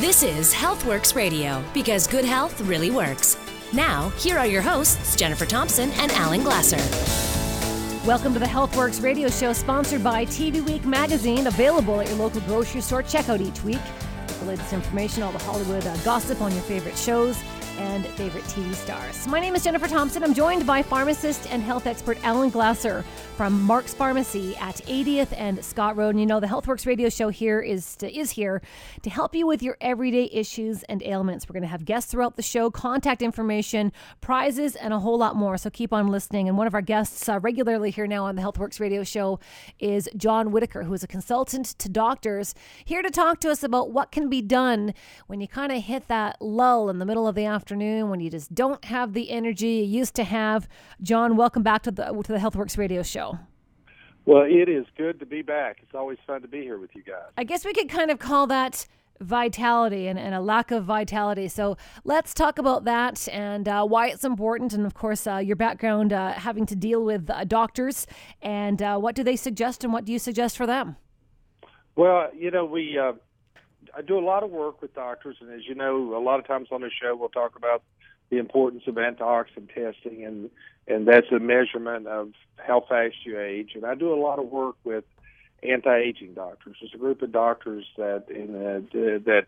This is Healthworx Radio because good health really works. Now, here are your hosts, Jennifer Thompson and Alan Glasser. Welcome to the Healthworx radio show sponsored by TV Week magazine, available at your local grocery store. Check out each week the latest information, all the Hollywood uh, gossip on your favorite shows and favorite TV stars. My name is Jennifer Thompson. I'm joined by pharmacist and health expert Alan Glasser from Mark's Pharmacy at 80th and Scott Road. And you know, the Healthworx radio show here is to, is here to help you with your everyday issues and ailments. We're going to have guests throughout the show, contact information, prizes, and a whole lot more. So keep on listening. And one of our guests uh, regularly here now on the Healthworx radio show is John Whitaker, who is a consultant to doctors, here to talk to us about what can be done when you kind of hit that lull in the middle of the afternoon when you just don't have the energy you used to have. John, welcome back to the to the Healthworx radio show. Well, it is good to be back. It's always fun to be here with you guys. I guess we could kind of call that vitality and, and a lack of vitality. So let's talk about that and uh, why it's important. And of course, uh, your background uh, having to deal with uh, doctors and uh, what do they suggest and what do you suggest for them? Well, you know, we uh, I do a lot of work with doctors, and as you know, a lot of times on the show we'll talk about the importance of antioxidant testing, and and that's a measurement of how fast you age. And I do a lot of work with anti-aging doctors. There's a group of doctors that in uh, that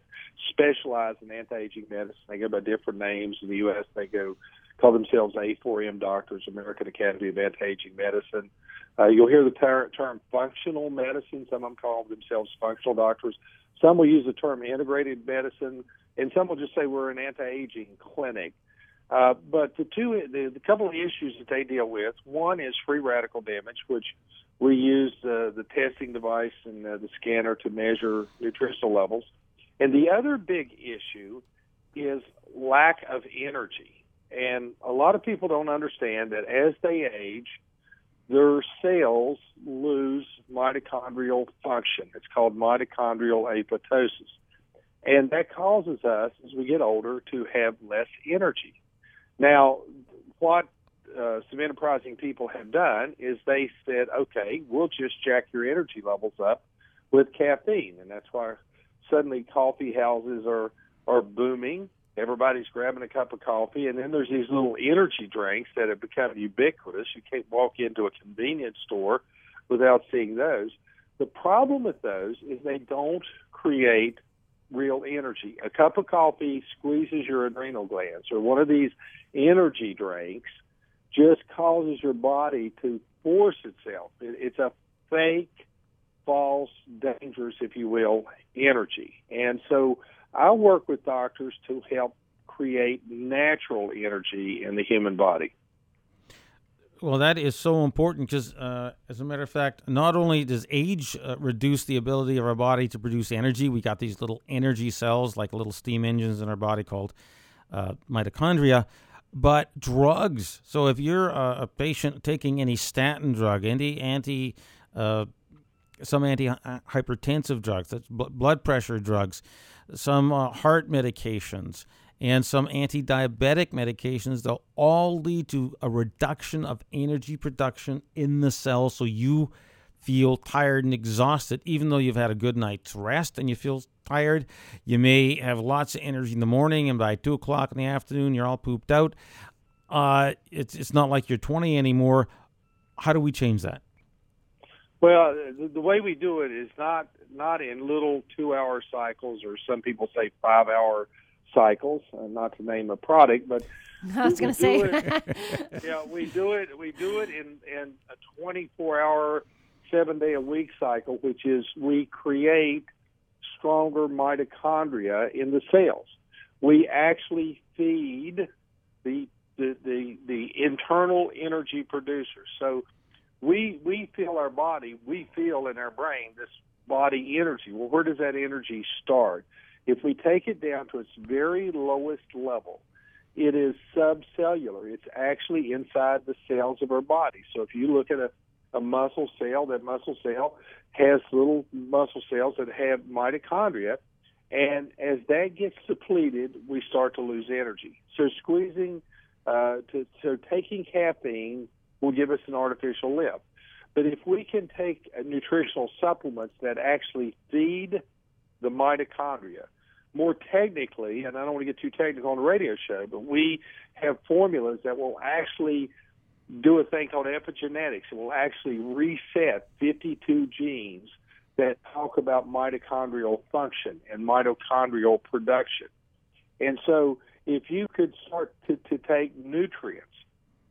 specialize in anti-aging medicine. They go by different names in the U.S. They go call themselves A4M doctors, American Academy of Anti-Aging Medicine. Uh, you'll hear the ter- term functional medicine. Some of them call themselves functional doctors. Some will use the term integrated medicine, and some will just say we're an anti-aging clinic. Uh, but the two, the, the couple of issues that they deal with, one is free radical damage, which we use uh, the testing device and uh, the scanner to measure nutritional levels. And the other big issue is lack of energy. And a lot of people don't understand that as they age, their cells lose mitochondrial function. It's called mitochondrial apoptosis. And that causes us, as we get older, to have less energy. Now, what uh, some enterprising people have done is they said, okay, we'll just jack your energy levels up with caffeine. And that's why suddenly coffee houses are, are booming everybody's grabbing a cup of coffee, and then there's these little energy drinks that have become ubiquitous. You can't walk into a convenience store without seeing those. The problem with those is they don't create real energy. A cup of coffee squeezes your adrenal glands, or one of these energy drinks just causes your body to force itself. it's a fake, false, dangerous, if you will, energy. And so I work with doctors to help create natural energy in the human body. Well, that is so important because, uh, as a matter of fact, not only does age uh, reduce the ability of our body to produce energy, we got these little energy cells, like little steam engines in our body called uh, mitochondria, but drugs. So if you're a, a patient taking any statin drug, any anti, uh, some anti-hypertensive drugs, that's blood pressure drugs, some uh, heart medications, and some anti diabetic medications, they'll all lead to a reduction of energy production in the cell. So you feel tired and exhausted, even though you've had a good night's rest and you feel tired. You may have lots of energy in the morning, and by two o'clock in the afternoon, you're all pooped out. Uh, it's, it's not like you're 20 anymore. How do we change that? Well, the, the way we do it is not not in little two hour cycles or some people say five hour cycles. Uh, not to name a product, but I was going to say, it, yeah, we do it. We do it in in a twenty four hour, seven day a week cycle, which is we create stronger mitochondria in the cells. We actually feed the the the, the internal energy producers. So we we feel our body, we feel in our brain this body energy. Well, where does that energy start? If we take it down to its very lowest level, it is subcellular. It's actually inside the cells of our body. So if you look at a, a muscle cell, that muscle cell has little muscle cells that have mitochondria. And as that gets depleted, we start to lose energy. So squeezing, uh, to, so taking caffeine will give us an artificial lift. But if we can take nutritional supplements that actually feed the mitochondria, more technically, and I don't want to get too technical on the radio show, but we have formulas that will actually do a thing called epigenetics. It will actually reset 52 genes that talk about mitochondrial function and mitochondrial production. And so, if you could start to, to take nutrients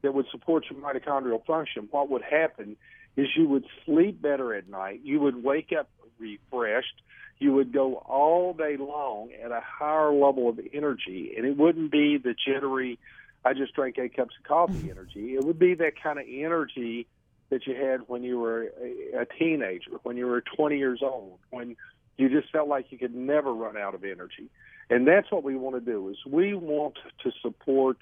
that would support your mitochondrial function, what would happen is you would sleep better at night, you would wake up refreshed, you would go all day long at a higher level of energy, and it wouldn't be the jittery, I just drank eight cups of coffee mm-hmm. energy. It would be that kind of energy that you had when you were a, a teenager, when you were 20 years old, when you just felt like you could never run out of energy. And that's what we want to do is we want to support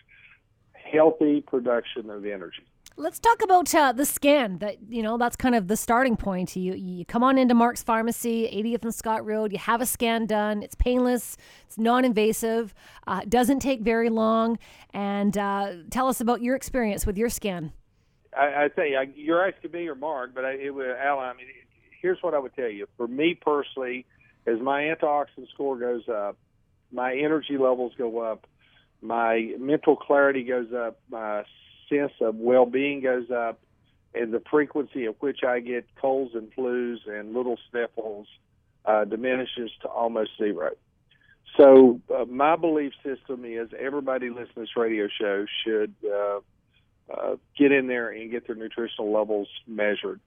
healthy production of energy. Let's talk about uh, the scan. That you know, that's kind of the starting point. You you come on into Mark's Pharmacy, 80th and Scott Road. You have a scan done. It's painless. It's non-invasive. Uh, doesn't take very long. And uh, tell us about your experience with your scan. I, I tell you, I, you're asking me or Mark, but I, it would, Al. I mean, here's what I would tell you. For me personally, as my antioxidant score goes up, my energy levels go up, my mental clarity goes up, my sense of well-being goes up, and the frequency at which I get colds and flus and little sniffles uh, diminishes to almost zero. So uh, my belief system is everybody listening to this radio show should uh, uh, get in there and get their nutritional levels measured.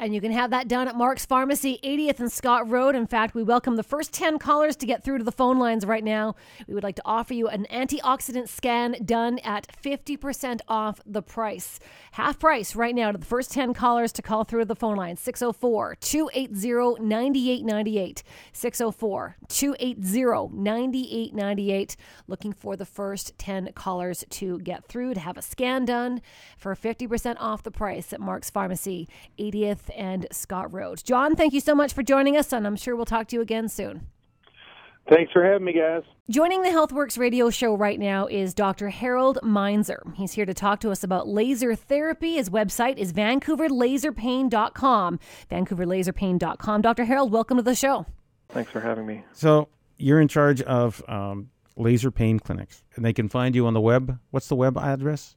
And you can have that done at Mark's Pharmacy, 80th and Scott Road. In fact, we welcome the first 10 callers to get through to the phone lines right now. We would like to offer you an antioxidant scan done at 50% off the price. Half price right now to the first 10 callers to call through the phone line 604 280 9898. 604 280 9898. Looking for the first 10 callers to get through to have a scan done for 50% off the price at Mark's Pharmacy, 80th and Scott Road. John, thank you so much for joining us, and I'm sure we'll talk to you again soon. Thanks for having me, guys. Joining the Healthworx radio show right now is Dr. Harold Meinzer. He's here to talk to us about laser therapy. His website is vancouverlaserpain.com. Vancouverlaserpain.com. Dr. Harold, welcome to the show. Thanks for having me. So, you're in charge of um, laser pain clinics, and they can find you on the web. What's the web address?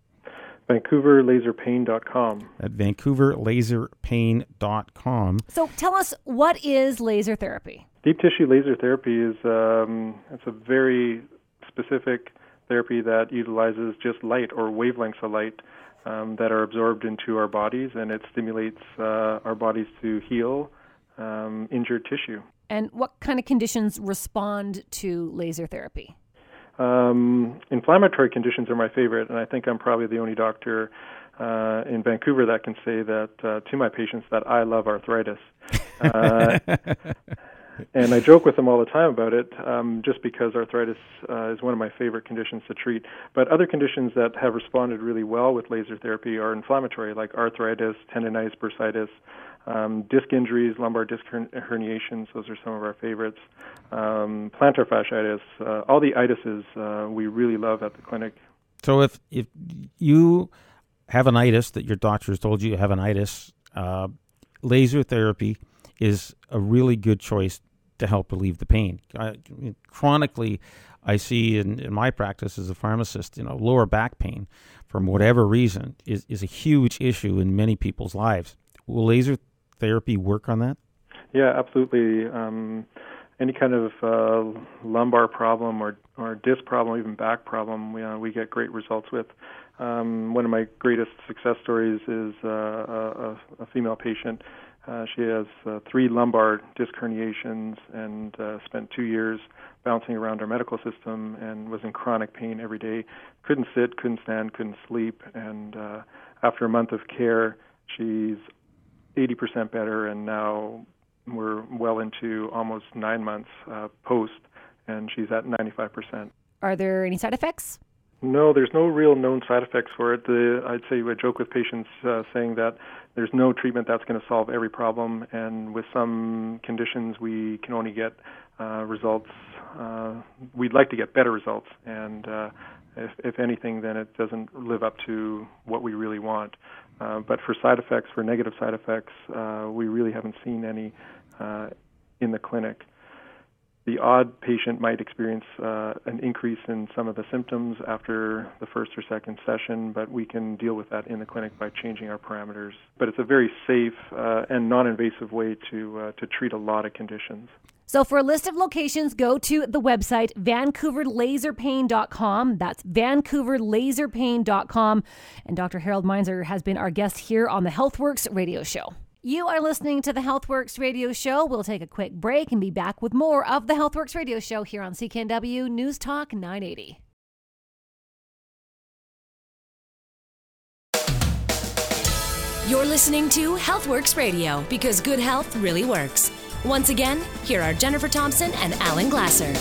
VancouverLaserPain.com. At VancouverLaserPain.com. So tell us, what is laser therapy? Deep tissue laser therapy is um, it's a very specific therapy that utilizes just light or wavelengths of light um, that are absorbed into our bodies, and it stimulates uh, our bodies to heal um, injured tissue. And what kind of conditions respond to laser therapy? Um, inflammatory conditions are my favorite, and I think I'm probably the only doctor uh, in Vancouver that can say that uh, to my patients that I love arthritis. Uh, and I joke with them all the time about it, um, just because arthritis uh, is one of my favorite conditions to treat. But other conditions that have responded really well with laser therapy are inflammatory, like arthritis, tendonitis, bursitis, um, disc injuries, lumbar disc herniations, those are some of our favorites. Um, plantar fasciitis, uh, all the itises uh, we really love at the clinic. So if if you have an itis that your doctor has told you you have an itis, uh, laser therapy is a really good choice to help relieve the pain. I, chronically, I see in, in my practice as a pharmacist, you know, lower back pain from whatever reason is, is a huge issue in many people's lives. Will laser therapy work on that? Yeah, absolutely. Um, any kind of uh, lumbar problem or or disc problem, even back problem, we uh, we get great results with. Um, one of my greatest success stories is uh, a, a female patient. Uh, she has uh, three lumbar disc herniations and uh, spent two years bouncing around our medical system and was in chronic pain every day. Couldn't sit, couldn't stand, couldn't sleep, and uh, after a month of care, she's 80% better, and now we're well into almost nine months uh, post, and she's at 95%. Are there any side effects? No, there's no real known side effects for it. The, I'd say I joke with patients uh, saying that there's no treatment that's going to solve every problem, and with some conditions we can only get uh, results. Uh, we'd like to get better results, and uh, if, if anything, then it doesn't live up to what we really want. Uh, but for side effects, for negative side effects, uh, we really haven't seen any in the clinic. The odd patient might experience uh, an increase in some of the symptoms after the first or second session, but we can deal with that in the clinic by changing our parameters. But it's a very safe uh, and non-invasive way to uh, to treat a lot of conditions. So for a list of locations, go to the website vancouverlaserpain.com. That's vancouverlaserpain.com. And Dr. Harold Meinzer has been our guest here on the Healthworx radio show. You are listening to the Healthworx radio show. We'll take a quick break and be back with more of the Healthworx radio show here on CKNW News Talk 980. You're listening to Healthworx Radio because good health really works. Once again, here are Jennifer Thompson and Alan Glasser.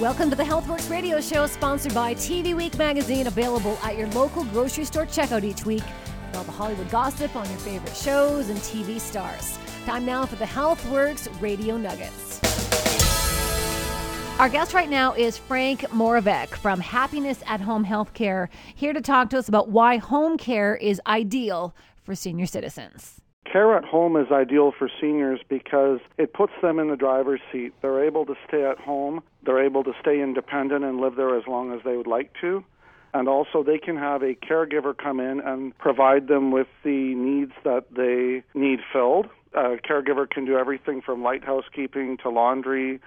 Welcome to the Healthworx radio show, sponsored by TV Week magazine, available at your local grocery store checkout each week. All the Hollywood gossip on your favorite shows and TV stars. Time now for the Healthworx radio nuggets. Our guest right now is Frank Moravec from Happiness at Home Healthcare, here to talk to us about why home care is ideal for senior citizens. Care at home is ideal for seniors because it puts them in the driver's seat. They're able to stay at home, they're able to stay independent and live there as long as they would like to. And also, they can have a caregiver come in and provide them with the needs that they need filled. A caregiver can do everything from light housekeeping to laundry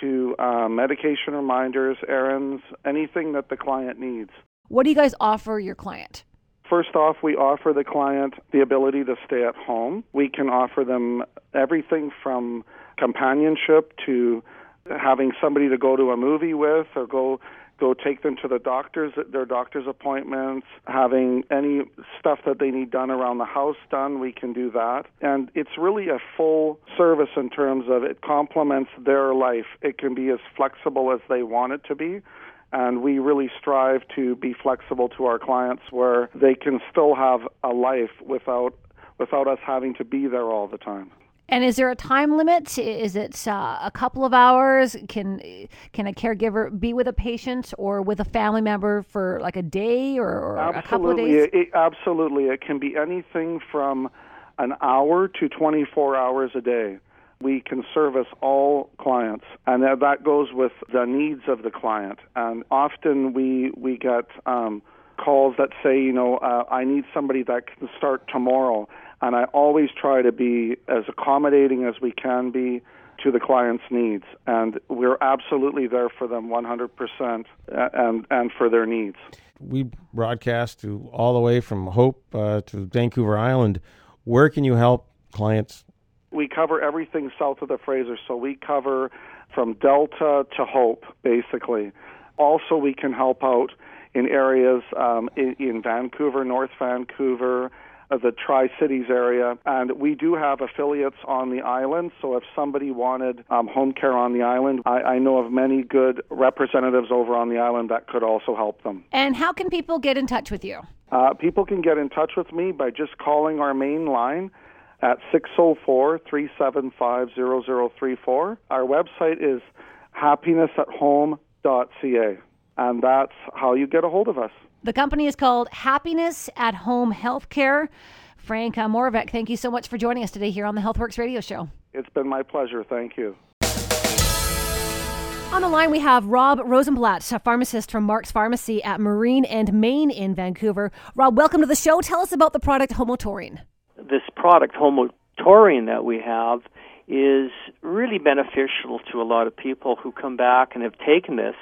to uh, medication reminders, errands, anything that the client needs. What do you guys offer your client? First off, we offer the client the ability to stay at home. We can offer them everything from companionship to having somebody to go to a movie with or go go take them to the doctors their doctor's appointments. Having any stuff that they need done around the house done we can do that. And it's really a full service in terms of it complements their life. It can be as flexible as they want it to be. And we really strive to be flexible to our clients where they can still have a life without without us having to be there all the time and is there a time limit? Is it uh, a couple of hours? Can can a caregiver be with a patient or with a family member for like a day or, or a couple of days? It, absolutely, it can be anything from an hour to 24 hours a day. We can service all clients, and that goes with the needs of the client. And often we we get um, calls that say, you know, uh, I need somebody that can start tomorrow and I always try to be as accommodating as we can be to the client's needs, and we're absolutely there for them 100% and, and for their needs. We broadcast to all the way from Hope uh, to Vancouver Island. Where can you help clients? We cover everything south of the Fraser, so we cover from Delta to Hope, basically. Also, we can help out in areas um, in, in Vancouver, North Vancouver, the Tri Cities area. And we do have affiliates on the island. So if somebody wanted um, home care on the island, I, I know of many good representatives over on the island that could also help them. And how can people get in touch with you? Uh, people can get in touch with me by just calling our main line at 604 375 0034. Our website is happinessathome.ca, and that's how you get a hold of us. The company is called Happiness at Home Healthcare. Frank uh, Moravec, thank you so much for joining us today here on the Healthworx radio show. It's been my pleasure. Thank you. On the line, we have Rob Rosenblatt, a pharmacist from Mark's Pharmacy at Marine and Main in Vancouver. Rob, welcome to the show. Tell us about the product Homotaurine. This product, Homotaurine, that we have is really beneficial to a lot of people who come back and have taken this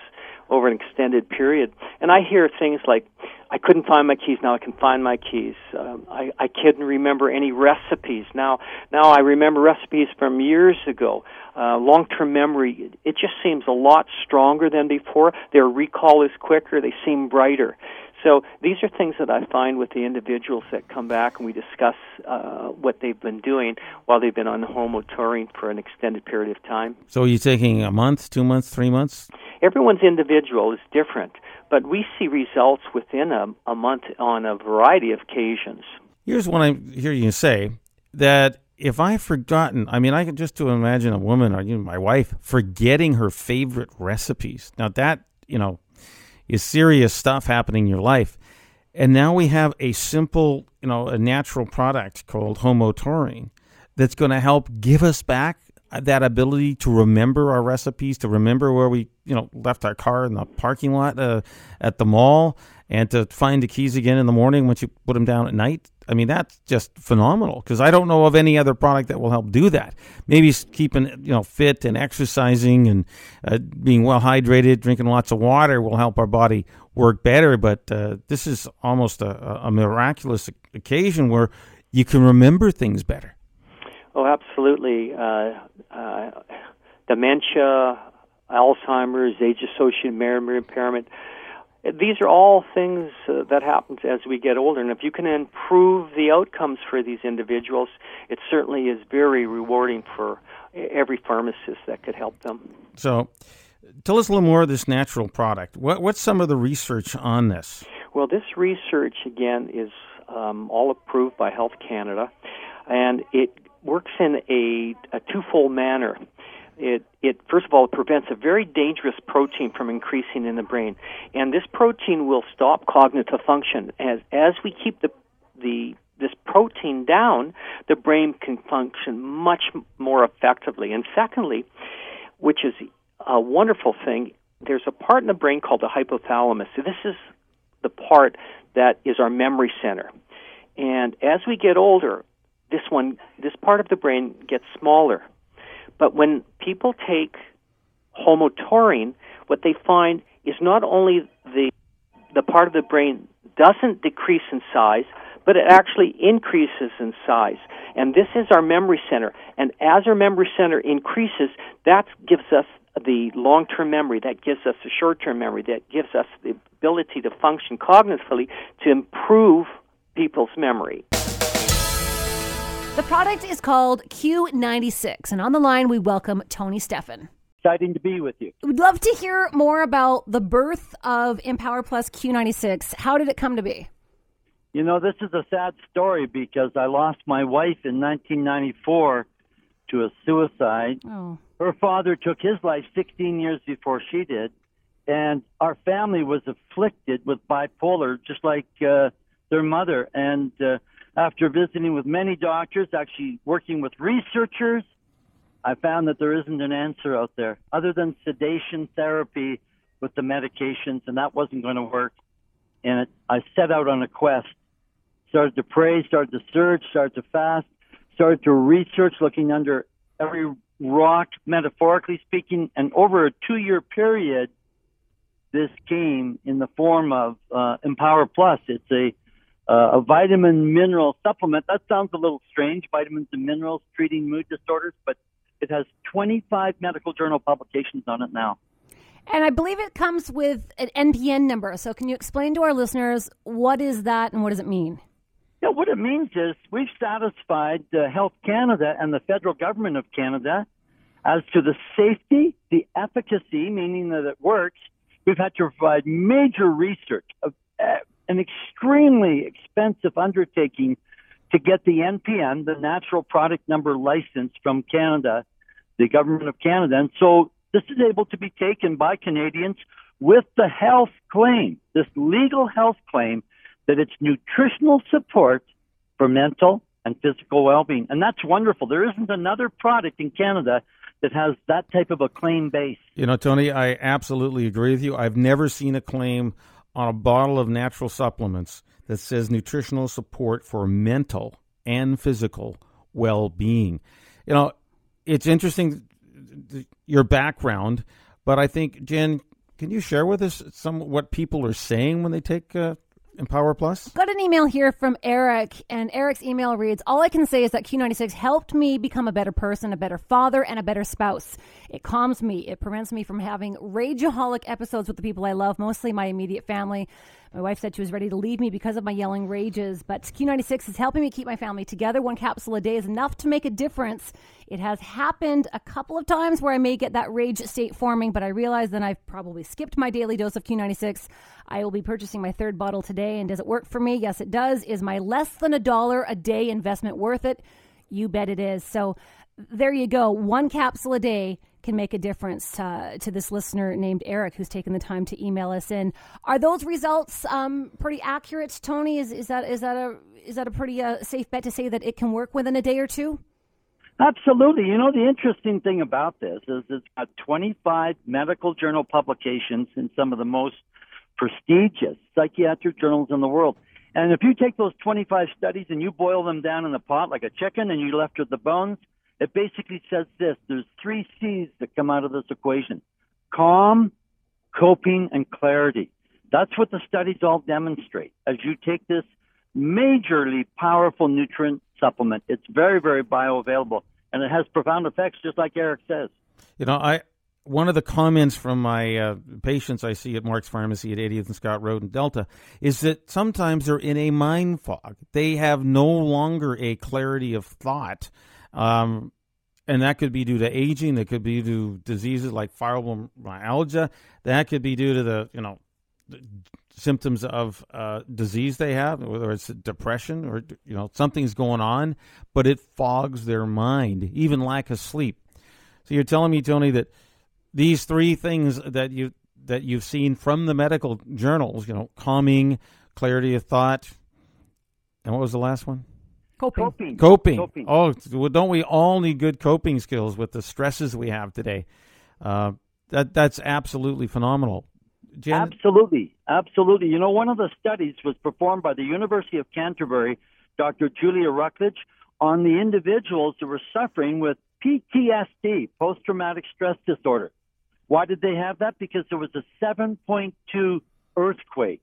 over an extended period. And I hear things like, I couldn't find my keys. Now I can find my keys. Um, I, I couldn't remember any recipes. Now, now I remember recipes from years ago. Uh, long-term memory, it just seems a lot stronger than before. Their recall is quicker. They seem brighter. So these are things that I find with the individuals that come back and we discuss uh, what they've been doing while they've been on homotaurine for an extended period of time. So are you taking a month, two months, three months? Everyone's individual is different, but we see results within a, a month on a variety of occasions. Here's what I hear you say that if I've forgotten, I mean, I can just to imagine a woman or you know, my wife forgetting her favorite recipes. Now that you know is serious stuff happening in your life. And now we have a simple, you know, a natural product called homotaurine that's going to help give us back that ability to remember our recipes, to remember where we, you know, left our car in the parking lot uh, at the mall, and to find the keys again in the morning once you put them down at night. I mean, that's just phenomenal because I don't know of any other product that will help do that. Maybe keeping you know fit and exercising and uh, being well hydrated, drinking lots of water will help our body work better. But uh, this is almost a, a miraculous occasion where you can remember things better. Oh, absolutely. Uh, uh, dementia, Alzheimer's, age-associated memory impairment. These are all things uh, that happens as we get older, and if you can improve the outcomes for these individuals, it certainly is very rewarding for every pharmacist that could help them. So, tell us a little more of this natural product. What, what's some of the research on this? Well, this research again is um, all approved by Health Canada, and it works in a, a twofold manner. It, it first of all prevents a very dangerous protein from increasing in the brain, and this protein will stop cognitive function as as we keep the the this protein down, the brain can function much more effectively. And secondly, which is a wonderful thing, there's a part in the brain called the hypothalamus. So this is the part that is our memory center. And as we get older, this one, this part of the brain gets smaller. But when people take homotaurine, what they find is not only the the part of the brain doesn't decrease in size, but it actually increases in size. And this is our memory center. And as our memory center increases, that gives us the long term memory, that gives us the short term memory, that gives us the ability to function cognitively to improve people's memory. The product is called Q96, and on the line we welcome Tony Stephan. Exciting to be with you. We'd love to hear more about the birth of Empower Plus Q96. How did it come to be? You know, this is a sad story because I lost my wife in 1994 to a suicide. Oh. Her father took his life 16 years before she did, and our family was afflicted with bipolar, just like uh, their mother. And uh, after visiting with many doctors, actually working with researchers, I found that there isn't an answer out there other than sedation therapy with the medications, and that wasn't going to work. And it, I set out on a quest. Started to pray, started to search, started to fast, started to research, looking under every rock, metaphorically speaking, and over a two-year period, this came in the form of uh, Empower Plus. It's a uh, a vitamin mineral supplement. That sounds a little strange, vitamins and minerals treating mood disorders, but it has 25 medical journal publications on it now. And I believe it comes with an NPN number. So, can you explain to our listeners what is that and what does it mean? Yeah, what it means is we've satisfied uh, Health Canada and the federal government of Canada as to the safety, the efficacy, meaning that it works. We've had to provide major research of uh, an extremely expensive undertaking to get the NPN, the natural product number license from Canada, the government of Canada. And so this is able to be taken by Canadians with the health claim, this legal health claim that it's nutritional support for mental and physical well-being. And that's wonderful. There isn't another product in Canada that has that type of a claim base. You know, Tony, I absolutely agree with you. I've never seen a claim on a bottle of natural supplements that says nutritional support for mental and physical well being. You know, it's interesting your background, but I think, Jen, can you share with us some what people are saying when they take uh, Empower Plus? Got an email here from Eric, and Eric's email reads All I can say is that Q96 helped me become a better person, a better father, and a better spouse. It calms me, it prevents me from having rageaholic episodes with the people I love, mostly my immediate family. My wife said she was ready to leave me because of my yelling rages, but Q96 is helping me keep my family together. One capsule a day is enough to make a difference. It has happened a couple of times where I may get that rage state forming, but I realize then I've probably skipped my daily dose of Q96. I will be purchasing my third bottle today. And does it work for me? Yes, it does. Is my less than a dollar a day investment worth it? You bet it is. So there you go. One capsule a day can make a difference uh, to this listener named Eric who's taken the time to email us in. Are those results um, pretty accurate, Tony? Is, is that is that a is that a pretty uh, safe bet to say that it can work within a day or two? Absolutely. You know, the interesting thing about this is it's got 25 medical journal publications in some of the most prestigious psychiatric journals in the world. And if you take those 25 studies and you boil them down in a pot like a chicken and you left with the bones, it basically says this there's three C's that come out of this equation calm, coping, and clarity. That's what the studies all demonstrate. As you take this majorly powerful nutrient supplement, it's very, very bioavailable and it has profound effects, just like Eric says. You know, I one of the comments from my uh, patients I see at Mark's Pharmacy at 80th and Scott Road in Delta is that sometimes they're in a mind fog. They have no longer a clarity of thought. Um, and that could be due to aging. That could be due to diseases like fibromyalgia. That could be due to the you know symptoms of uh, disease they have, whether it's depression or you know something's going on, but it fogs their mind, even lack of sleep. So you're telling me, Tony, that these three things that you that you've seen from the medical journals, you know, calming, clarity of thought, and what was the last one? Coping. Coping. Coping. Coping. Oh, well, don't we all need good coping skills with the stresses we have today? Uh, that that's absolutely phenomenal. Jen? Absolutely, absolutely. You know, one of the studies was performed by the University of Canterbury, Dr. Julia Rucklidge, on the individuals who were suffering with PTSD, post traumatic stress disorder. Why did they have that? Because there was a 7.2 earthquake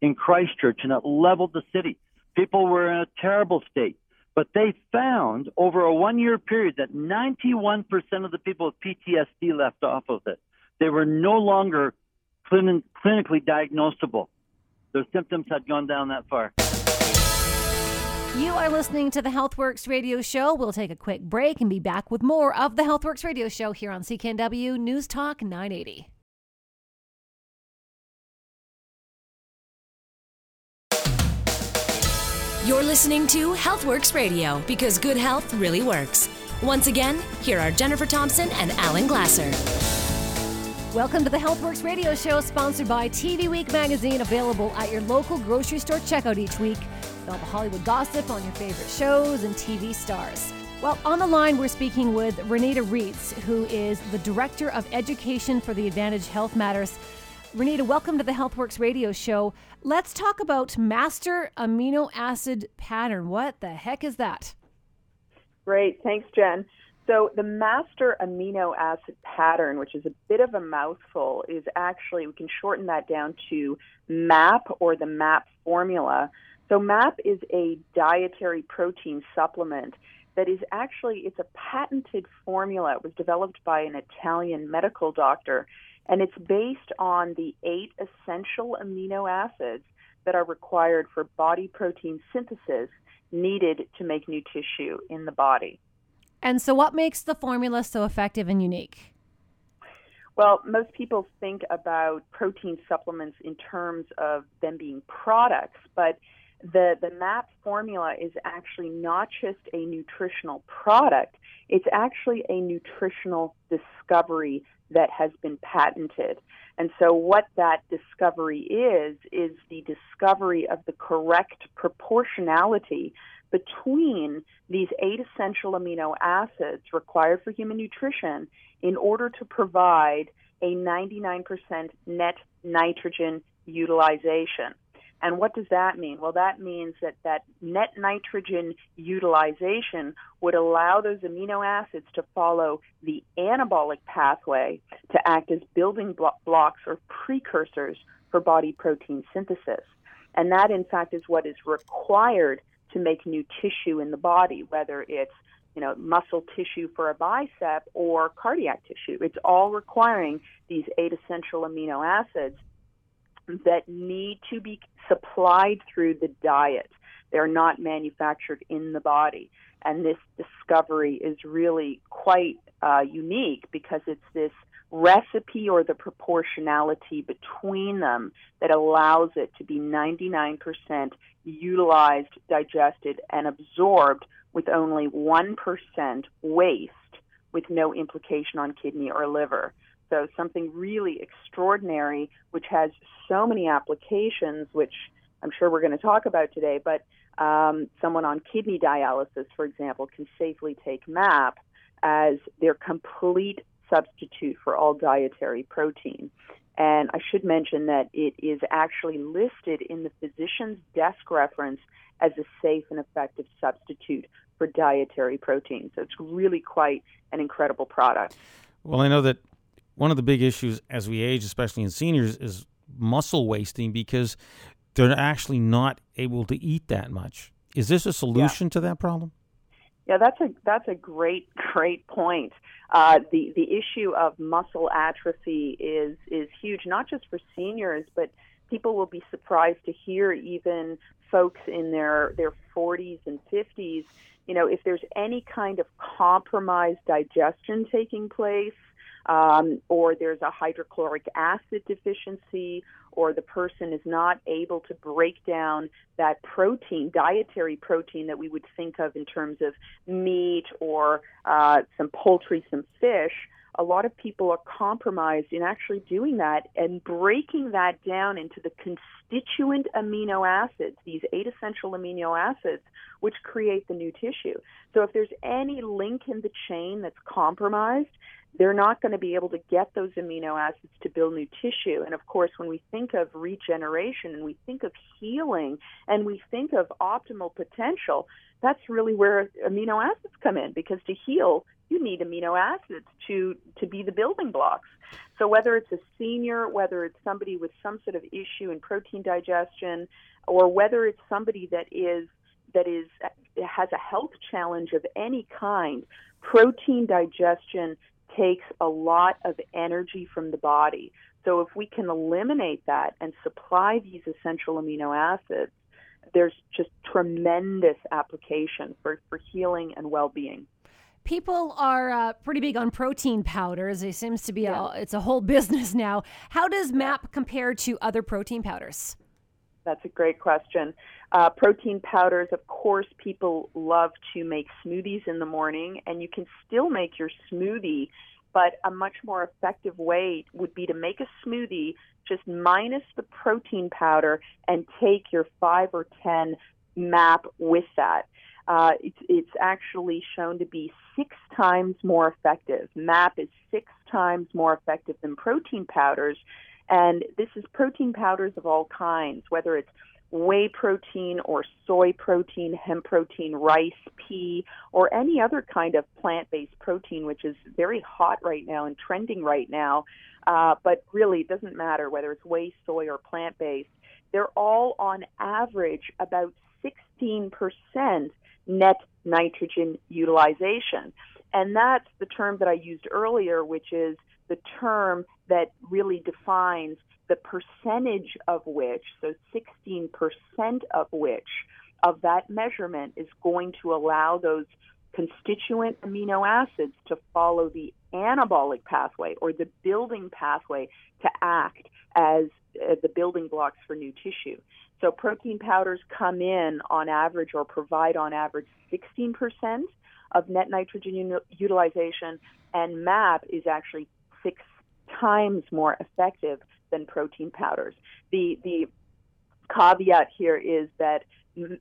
in Christchurch and it leveled the city. People were in a terrible state. But they found over a one year period that 91% of the people with PTSD left off of it. They were no longer clin- clinically diagnosable. Their symptoms had gone down that far. You are listening to the Healthworx radio show. We'll take a quick break and be back with more of the Healthworx radio show here on CKNW News Talk 980. You're listening to Healthworx Radio because good health really works. Once again, here are Jennifer Thompson and Alan Glasser. Welcome to the Healthworx radio show, sponsored by TV Week magazine, available at your local grocery store checkout each week. All the Hollywood gossip on your favorite shows and TV stars. Well, on the line, we're speaking with Renita Reitz, who is the Director of Education for the Advantage Health Matters. Renita, welcome to the Healthworx radio show. Let's talk about master amino acid pattern. What the heck is that? Great. Thanks, Jen. So, the master amino acid pattern, which is a bit of a mouthful, is actually, we can shorten that down to MAP or the MAP formula. So, MAP is a dietary protein supplement that is actually, it's a patented formula. It was developed by an Italian medical doctor, and it's based on the eight essential amino acids that are required for body protein synthesis needed to make new tissue in the body. And so, what makes the formula so effective and unique? Well, most people think about protein supplements in terms of them being products, but the, the MAP formula is actually not just a nutritional product, it's actually a nutritional discovery that has been patented. And so, what that discovery is, is the discovery of the correct proportionality between these eight essential amino acids required for human nutrition in order to provide a 99% net nitrogen utilization. And what does that mean? Well, that means that that net nitrogen utilization would allow those amino acids to follow the anabolic pathway to act as building blo- blocks or precursors for body protein synthesis. And that, in fact, is what is required to make new tissue in the body, whether it's you know muscle tissue for a bicep or cardiac tissue. It's all requiring these eight essential amino acids that need to be supplied through the diet. They're not manufactured in the body. And this discovery is really quite uh, unique because it's this recipe or the proportionality between them that allows it to be 99% utilized, digested, and absorbed with only 1% waste with no implication on kidney or liver. So something really extraordinary, which has so many applications, which I'm sure we're going to talk about today. But um, someone on kidney dialysis, for example, can safely take MAP as their complete substitute for all dietary protein. And I should mention that it is actually listed in the physician's desk reference as a safe and effective substitute for dietary protein. So it's really quite an incredible product. Well, I know that one of the big issues as we age, especially in seniors, is muscle wasting because they're actually not able to eat that much. Is this a solution yeah. to that problem? Yeah, that's a that's a great great point. Uh, the the issue of muscle atrophy is is huge, not just for seniors, but people will be surprised to hear even folks in their their 40s and 50s. You know, if there's any kind of compromised digestion taking place, um, or there's a hydrochloric acid deficiency, or the person is not able to break down that protein, dietary protein that we would think of in terms of meat or uh, some poultry, some fish, a lot of people are compromised in actually doing that and breaking that down into the constituent amino acids, these eight essential amino acids, which create the new tissue. So if there's any link in the chain that's compromised, they're not going to be able to get those amino acids to build new tissue. And of course, when we think of regeneration and we think of healing and we think of optimal potential, that's really where amino acids come in because to heal, you need amino acids to, to be the building blocks. So whether it's a senior, whether it's somebody with some sort of issue in protein digestion, or whether it's somebody that is that is has a health challenge of any kind, protein digestion takes a lot of energy from the body. So if we can eliminate that and supply these essential amino acids, there's just tremendous application for, for healing and well-being. People are uh, pretty big on protein powders. It seems to be yeah. a, it's a whole business now. How does MAP compare to other protein powders? That's a great question. Uh, protein powders, of course, people love to make smoothies in the morning, and you can still make your smoothie, but a much more effective way would be to make a smoothie just minus the protein powder and take your five or ten MAP with that. Uh, it's, it's actually shown to be six times more effective. MAP is six times more effective than protein powders and this is protein powders of all kinds, whether it's whey protein or soy protein, hemp protein, rice, pea, or any other kind of plant based protein, which is very hot right now and trending right now. Uh, but really, it doesn't matter whether it's whey, soy, or plant based. They're all on average about 16% net nitrogen utilization. And that's the term that I used earlier, which is the term that really defines the percentage of which, so 16% of which, of that measurement is going to allow those constituent amino acids to follow the anabolic pathway or the building pathway to act as uh, the building blocks for new tissue. So protein powders come in on average or provide on average 16% of net nitrogen utilization, and MAP is actually six times more effective than protein powders. The the caveat here is that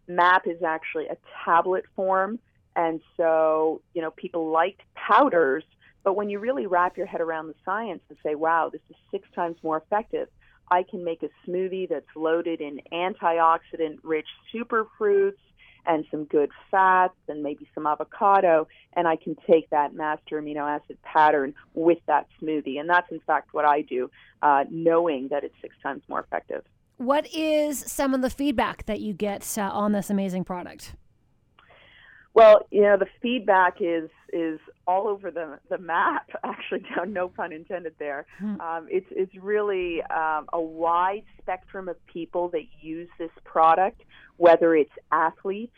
MAP is actually a tablet form, and so you know people liked powders, but when you really wrap your head around the science and say, "Wow, this is six times more effective," I can make a smoothie that's loaded in antioxidant-rich superfruits and some good fats and maybe some avocado, and I can take that master amino acid pattern with that smoothie. And that's in fact what I do, uh, knowing that it's six times more effective. What is some of the feedback that you get uh, on this amazing product? Well, you know, the feedback is is all over the the map. Actually, no, pun intended there. Hmm. Um, it's it's really um, a wide spectrum of people that use this product, whether it's athletes.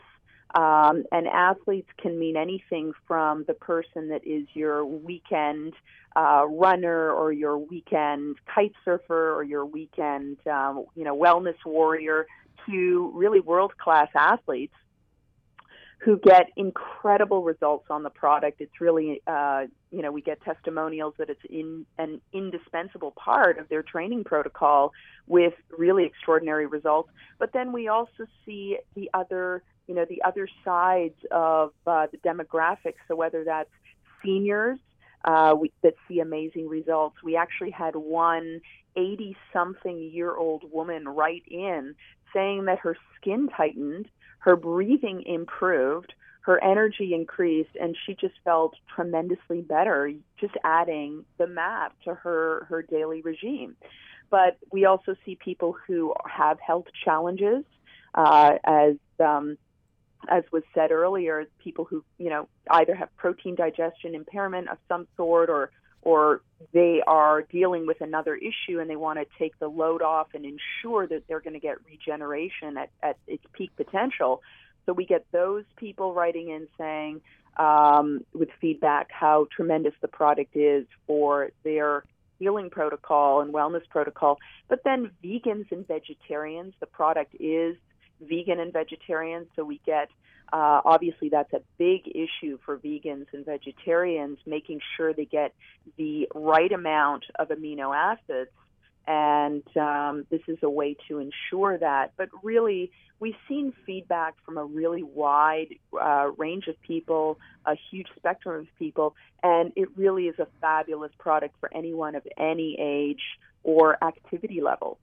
Um, and athletes can mean anything from the person that is your weekend uh, runner or your weekend kite surfer or your weekend, um, you know, wellness warrior to really world class athletes who get incredible results on the product. It's really, uh, you know, we get testimonials that it's in an indispensable part of their training protocol with really extraordinary results. But then we also see the other, you know, the other sides of uh, the demographics. So whether that's seniors uh, we, that see amazing results. We actually had one 80 something year old woman write in saying that her skin tightened, her breathing improved, her energy increased, and she just felt tremendously better just adding the MAP to her, her daily regime. But we also see people who have health challenges, uh, as um, as was said earlier, people who you know either have protein digestion impairment of some sort or or they are dealing with another issue and they want to take the load off and ensure that they're going to get regeneration at, at its peak potential. So we get those people writing in saying, um, with feedback, how tremendous the product is for their healing protocol and wellness protocol. But then vegans and vegetarians, the product is vegan and vegetarian, so we get uh, obviously, that's a big issue for vegans and vegetarians, making sure they get the right amount of amino acids. And um, this is a way to ensure that. But really, we've seen feedback from a really wide uh, range of people, a huge spectrum of people, and it really is a fabulous product for anyone of any age or activity level.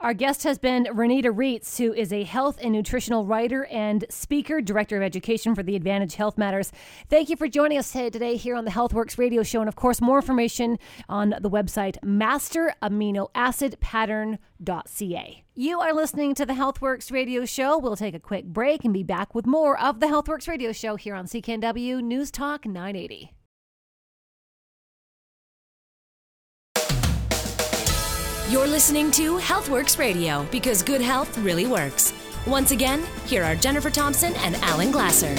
Our guest has been Renita Reitz, who is a health and nutritional writer and speaker, director of education for the Advantage Health Matters. Thank you for joining us today here on the Healthworx radio show. And of course, more information on the website masteraminoacidpattern.ca. You are listening to the Healthworx radio show. We'll take a quick break and be back with more of the Healthworx radio show here on CKNW News Talk 980. You're listening to Healthworx Radio because good health really works. Once again, here are Jennifer Thompson and Alan Glasser.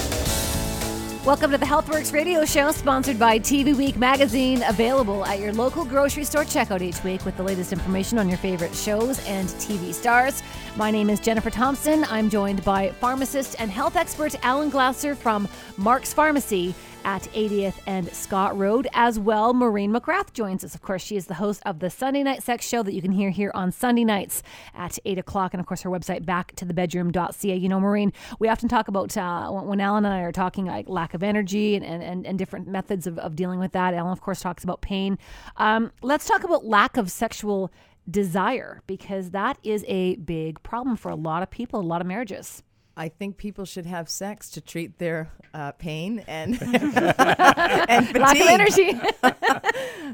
Welcome to the Healthworx radio show, sponsored by TV Week magazine, available at your local grocery store checkout each week with the latest information on your favorite shows and TV stars. My name is Jennifer Thompson. I'm joined by pharmacist and health expert Alan Glasser from Mark's Pharmacy at 80th and Scott Road. As well, Maureen McGrath joins us. Of course, she is the host of the Sunday Night Sex Show that you can hear here on Sunday nights at 8 o'clock. And of course, her website, back to the bedroom.ca. You know, Maureen, we often talk about uh, when Alan and I are talking like lack of energy and, and, and different methods of, of dealing with that. Alan, of course, talks about pain. Um, let's talk about lack of sexual desire because that is a big problem for a lot of people, a lot of marriages. I think people should have sex to treat their uh, pain and and fatigue. Lack of energy.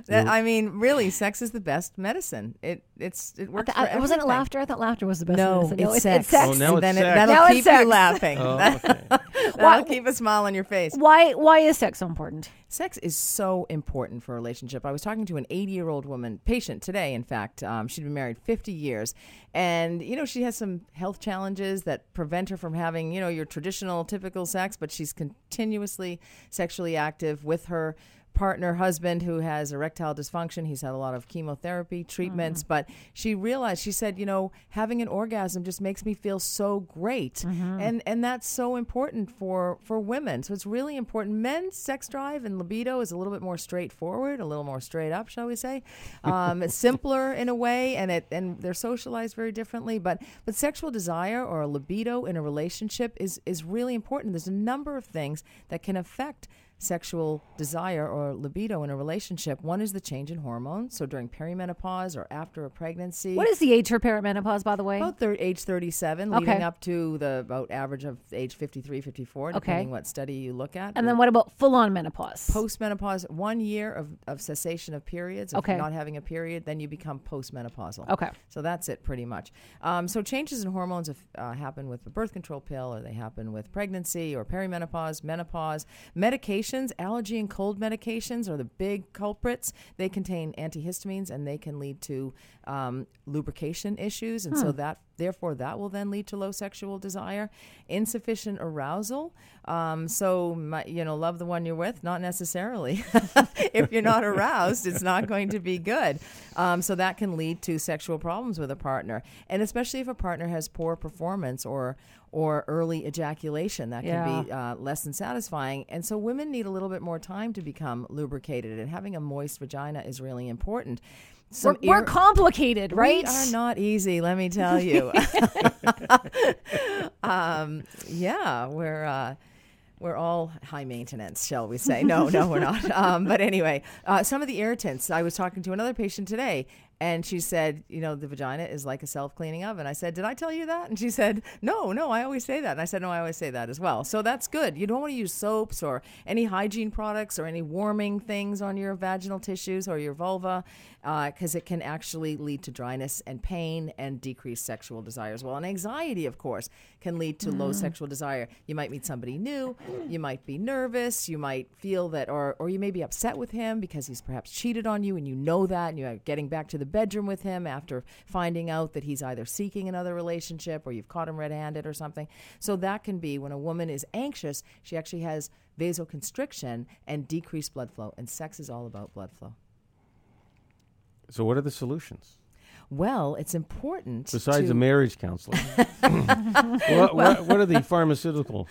that, I mean, really, sex is the best medicine. It it's it works. I, for wasn't it laughter? I thought laughter was the best No, medicine. it's it's, sex. it's sex. Oh, now And then it's it, sex. that'll Now it's keep sex. you laughing. Oh, okay. That'll Why- keep a smile on your face. Why why is sex so important? Sex is so important for a relationship. I was talking to an 80 year old woman, patient today, in fact. Um, she'd been married 50 years. And, you know, she has some health challenges that prevent her from having, you know, your traditional, typical sex, but she's continuously sexually active with her partner husband who has erectile dysfunction. He's had a lot of chemotherapy treatments but she realized she said you know having an orgasm just makes me feel so great. And and that's so important for for women. So it's really important. Men's sex drive and libido is a little bit more straightforward a little more straight up shall we say. Um, simpler in a way and it and they're socialized very differently but but sexual desire or a libido in a relationship is is really important. There's a number of things that can affect sexual desire or libido in a relationship. One is the change in hormones. So during perimenopause or after a pregnancy. What is the age for perimenopause, by the way? about thir- age 37 Okay. leading up to the about average of age 53 54 Okay. depending what study you look at and then what about full on menopause? postmenopause one year of, of cessation of periods if Okay. not having a period then you become postmenopausal Okay. so that's it pretty much um, so changes in hormones if, uh, happen with the birth control pill or they happen with pregnancy or perimenopause menopause medications allergy and cold medications are the big culprits. They contain antihistamines and they can lead to um, lubrication issues. And so that therefore that will then lead to low sexual desire insufficient arousal. Um, so my, you know love the one you're with not necessarily. If you're not aroused it's not going to be good. Um, so that can lead to sexual problems with a partner. And especially if a partner has poor performance or or early ejaculation that can Yeah. be uh, less than satisfying. And so women need a little bit more time to become lubricated, and having a moist vagina is really important. We're, we're complicated, right? we are not easy, let me tell you. um, yeah, we're uh, we're all high maintenance, shall we say? No, no, we're not. Um, but anyway, uh, some of the irritants. I was talking to another patient today, and she said, you know, the vagina is like a self cleaning oven. I said, did I tell you that? And she said, no, no, I always say that. And I said, no, I always say that as well. So that's good. You don't want to use soaps or any hygiene products or any warming things on your vaginal tissues or your vulva Uh, because it can actually lead to dryness and pain and decreased sexual desire as well. And anxiety, of course, can lead to low mm. sexual desire. You might meet somebody new, you might be nervous, you might feel that, or, or you may be upset with him because he's perhaps cheated on you and you know that, and you're getting back to the bedroom with him after finding out that he's either seeking another relationship or you've caught him red handed or something. So that can be when a woman is anxious, she actually has vasoconstriction and decreased blood flow, and sex is all about blood flow. So, what are the solutions Well, it's important besides a marriage counselor? what, what, what are the pharmaceutical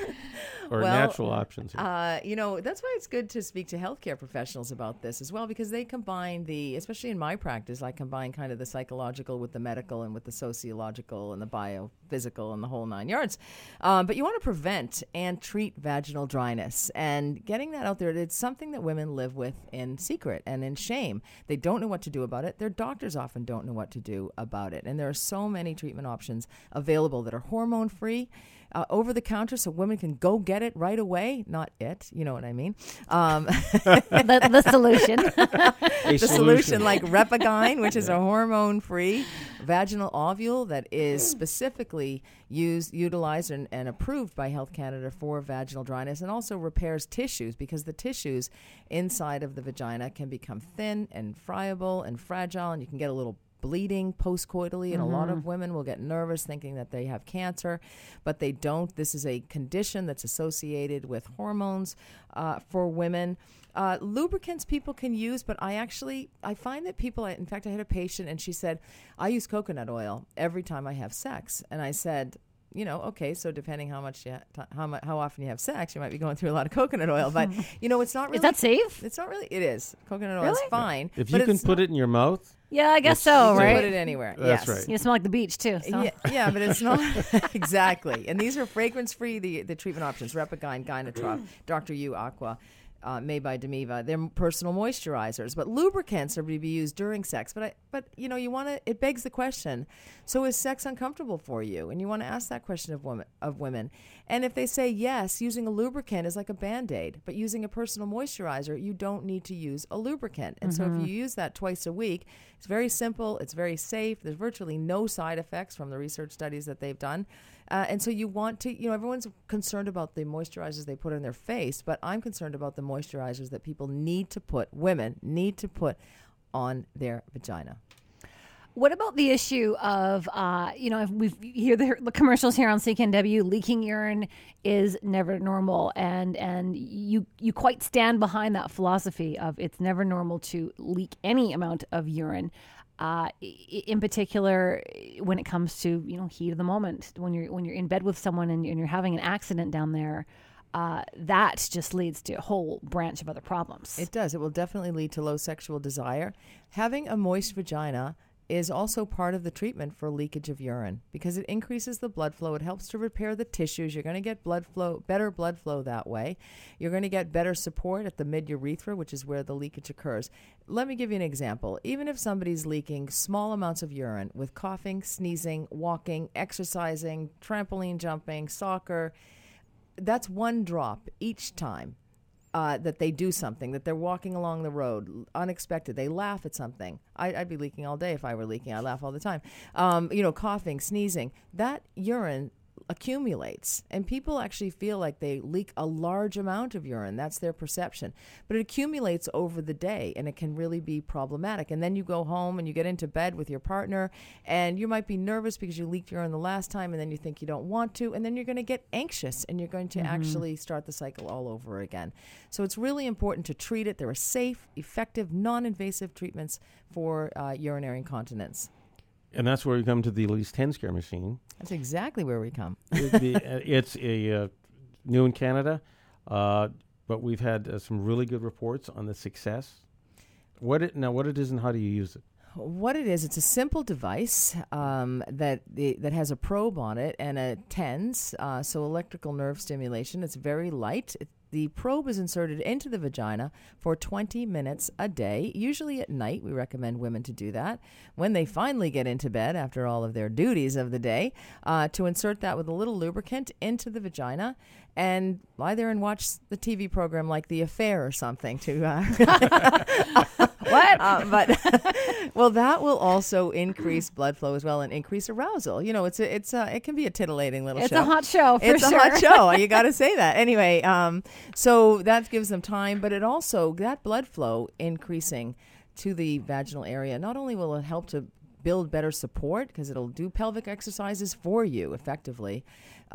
or Well, natural options? Uh, you know, that's why it's good to speak to healthcare professionals about this as well, because they combine the, especially in my practice, I combine kind of the psychological with the medical and with the sociological and the biophysical and the whole nine yards. Um, but you want to prevent and treat vaginal dryness. And getting that out there, it's something that women live with in secret and in shame. They don't know what to do about it. Their doctors often don't know what to do about it. And there are so many treatment options available that are hormone free uh, over the counter so women can go get it right away. Not it, you know what I mean. Um, the, the solution. the solution like Repagyn, which is a hormone free vaginal ovule that is specifically used, utilized, and, and approved by Health Canada for vaginal dryness and also repairs tissues because the tissues inside of the vagina can become thin and friable and fragile, and you can get a little bleeding postcoitally and a lot of women will get nervous thinking that they have cancer but they don't. This is a condition that's associated with hormones uh, for women. Uh, lubricants people can use but i actually i find that people in fact i had a patient and she said i use coconut oil every time i have sex. And i said you know, okay, so depending how much you ha- how mu- how often you have sex, you might be going through a lot of coconut oil. But you know, it's not really Is that safe? It's not really. It is coconut oil is Really? fine. if but you can it's put not- it in your mouth, Yeah, I guess It's- so, you you can right? put it anywhere. That's yes. right. You smell like the beach too. So. Yeah, yeah, but it's not exactly. And these are fragrance free. The the treatment options: Repagyn, Gynatrof, Dr. U Aqua. Uh, made by Demiva, they're personal moisturizers, but lubricants are to be used during sex. But I, but you know, you want to. It begs the question: So is sex uncomfortable for you? And you want to ask that question of women. Of women, and if they say yes, using a lubricant is like a band aid, but using a personal moisturizer, you don't need to use a lubricant. And so if you use that twice a week, it's very simple, it's very safe, there's virtually no side effects from the research studies that they've done. Uh, and so you want to, you know, everyone's concerned about the moisturizers they put on their face, but I'm concerned about the moisturizers that people need to put, women need to put on their vagina. What about the issue of, uh, you know, if we hear the, the commercials here on CKNW, leaking urine is never normal, and and you you quite stand behind that philosophy of it's never normal to leak any amount of urine. Uh, in particular, when it comes to you know heat of the moment, when you're when you're in bed with someone and, and you're having an accident down there, uh, that just leads to a whole branch of other problems. It does. It will definitely lead to low sexual desire. Having a moist vagina is also part of the treatment for leakage of urine because it increases the blood flow. It helps to repair the tissues. You're going to get blood flow, better blood flow that way. You're going to get better support at the mid urethra, which is where the leakage occurs. Let me give you an example. Even if somebody's leaking small amounts of urine with coughing, sneezing, walking, exercising, trampoline jumping, soccer, that's one drop each time uh, that they do something, that they're walking along the road, unexpected. They laugh at something. I, I'd be leaking all day if I were leaking. I laugh all the time. Um, you know, coughing, sneezing. That urine accumulates, and people actually feel like they leak a large amount of urine. That's their perception, but it accumulates over the day, and it can really be problematic. And then you go home and you get into bed with your partner, and you might be nervous because you leaked urine the last time, and then you think you don't want to, and then you're going to get anxious, and you're going to actually start the cycle all over again. So it's really important to treat it. There are safe, effective, non-invasive treatments for uh, urinary incontinence. And that's where we come to the Elise Tens Care machine. That's exactly where we come. It- the- uh, it's a uh, new in Canada, uh, but we've had uh, some really good reports on the success. What it now? What it is and how do you use it? What it is, it's a simple device um, that the, that has a probe on it and a TENS, uh, so electrical nerve stimulation. It's very light. It, the probe is inserted into the vagina for 20 minutes a day, usually at night. We recommend women to do that when they finally get into bed after all of their duties of the day, uh, to insert that with a little lubricant into the vagina and lie there and watch the TV program like The Affair or something to. Uh, what? Uh, but well, that will also increase blood flow as well and increase arousal. You know, it's a, it's a, it can be a titillating little It's show. It's a hot show, for it's sure. a hot show. You got to say that anyway. Um, so that gives them time, but it also that blood flow increasing to the vaginal area. Not only will it help to build better support because it'll do pelvic exercises for you effectively.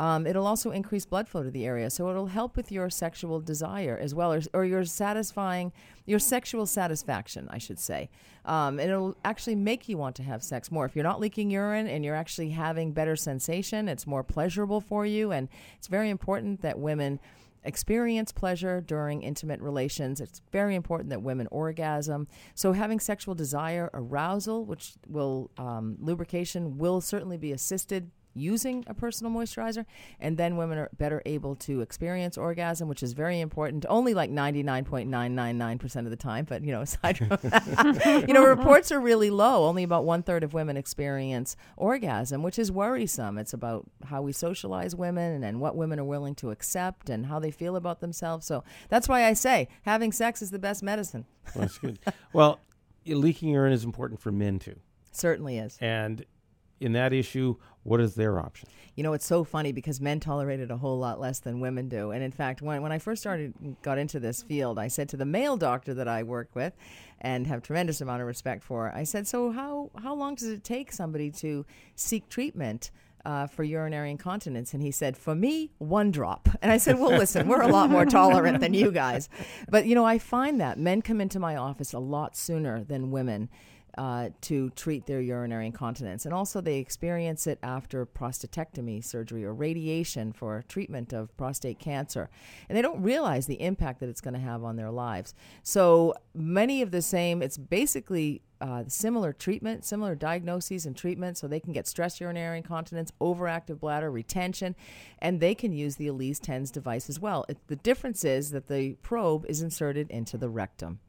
Um, it'll also increase blood flow to the area, so it'll help with your sexual desire as well, or, or your satisfying your sexual satisfaction, I should say. Um, it'll actually make you want to have sex more. If you're not leaking urine and you're actually having better sensation, it's more pleasurable for you, and it's very important that women experience pleasure during intimate relations. It's very important that women orgasm. So, having sexual desire, arousal, which will um, lubrication, will certainly be assisted using a personal moisturizer and then women are better able to experience orgasm which is very important only like 99.999% of the time but you know aside from that you know reports are really low. Only about one third of women experience orgasm which is worrisome. It's about how we socialize women and, and what women are willing to accept and how they feel about themselves. So that's why i say having sex is the best medicine. Well, that's good. well, leaking urine is important for men too, certainly is. And in that issue, what is their option? You know, it's so funny because men tolerate it a whole lot less than women do. And in fact, when, when I first started, got into this field, I said to the male doctor that I work with and have tremendous amount of respect for, I said, so how, how long does it take somebody to seek treatment? Uh, for urinary incontinence, and he said, "For me, one drop." And I said, "Well, listen, we're a lot more tolerant than you guys, but you know, I find that men come into my office a lot sooner than women uh, to treat their urinary incontinence. And also, they experience it after prostatectomy surgery or radiation for treatment of prostate cancer. And they don't realize the impact that it's going to have on their lives. So, many of the same, it's basically uh, similar treatment, similar diagnoses and treatment, so they can get stress urinary incontinence, overactive bladder, retention, and they can use the Elise TENS device as well. It, the difference is that the probe is inserted into the rectum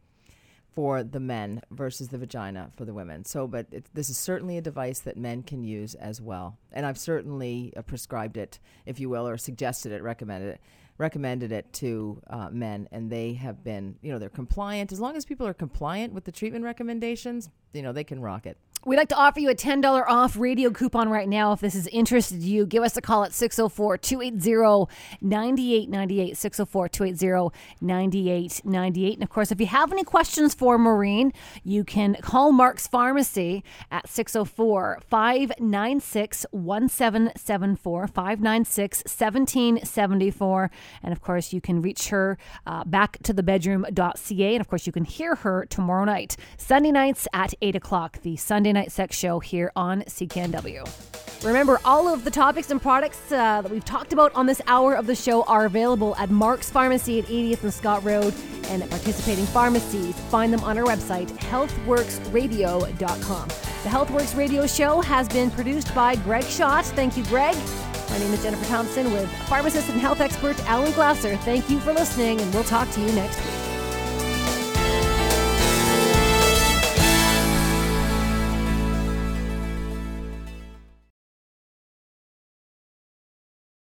for the men versus the vagina for the women. So, but it, this is certainly a device that men can use as well. And I've certainly uh, prescribed it, if you will, or suggested it, recommended it, recommended it to uh, men, and they have been, you know, they're compliant. As long as people are compliant with the treatment recommendations, you know, they can rock it. We'd like to offer you a $10 off radio coupon right now. If this is interested you, give us a call at 604 280 9898. 604 280 9898. And of course, if you have any questions for Maureen, you can call Mark's Pharmacy at 604 596 1774, 596 1774. And of course, you can reach her uh, back to the bedroom.ca. And of course, you can hear her tomorrow night, Sunday nights at 8 o'clock, the Sunday Night Sex Show here on CKNW. Remember, all of the topics and products uh, that we've talked about on this hour of the show are available at Mark's Pharmacy at 80th and Scott Road and at participating pharmacies. Find them on our website, healthworxradio.com. The Healthworx Radio Show has been produced by Greg Schott. Thank you, Greg. My name is Jennifer Thompson with pharmacist and health expert Alan Glasser. Thank you for listening, and we'll talk to you next week.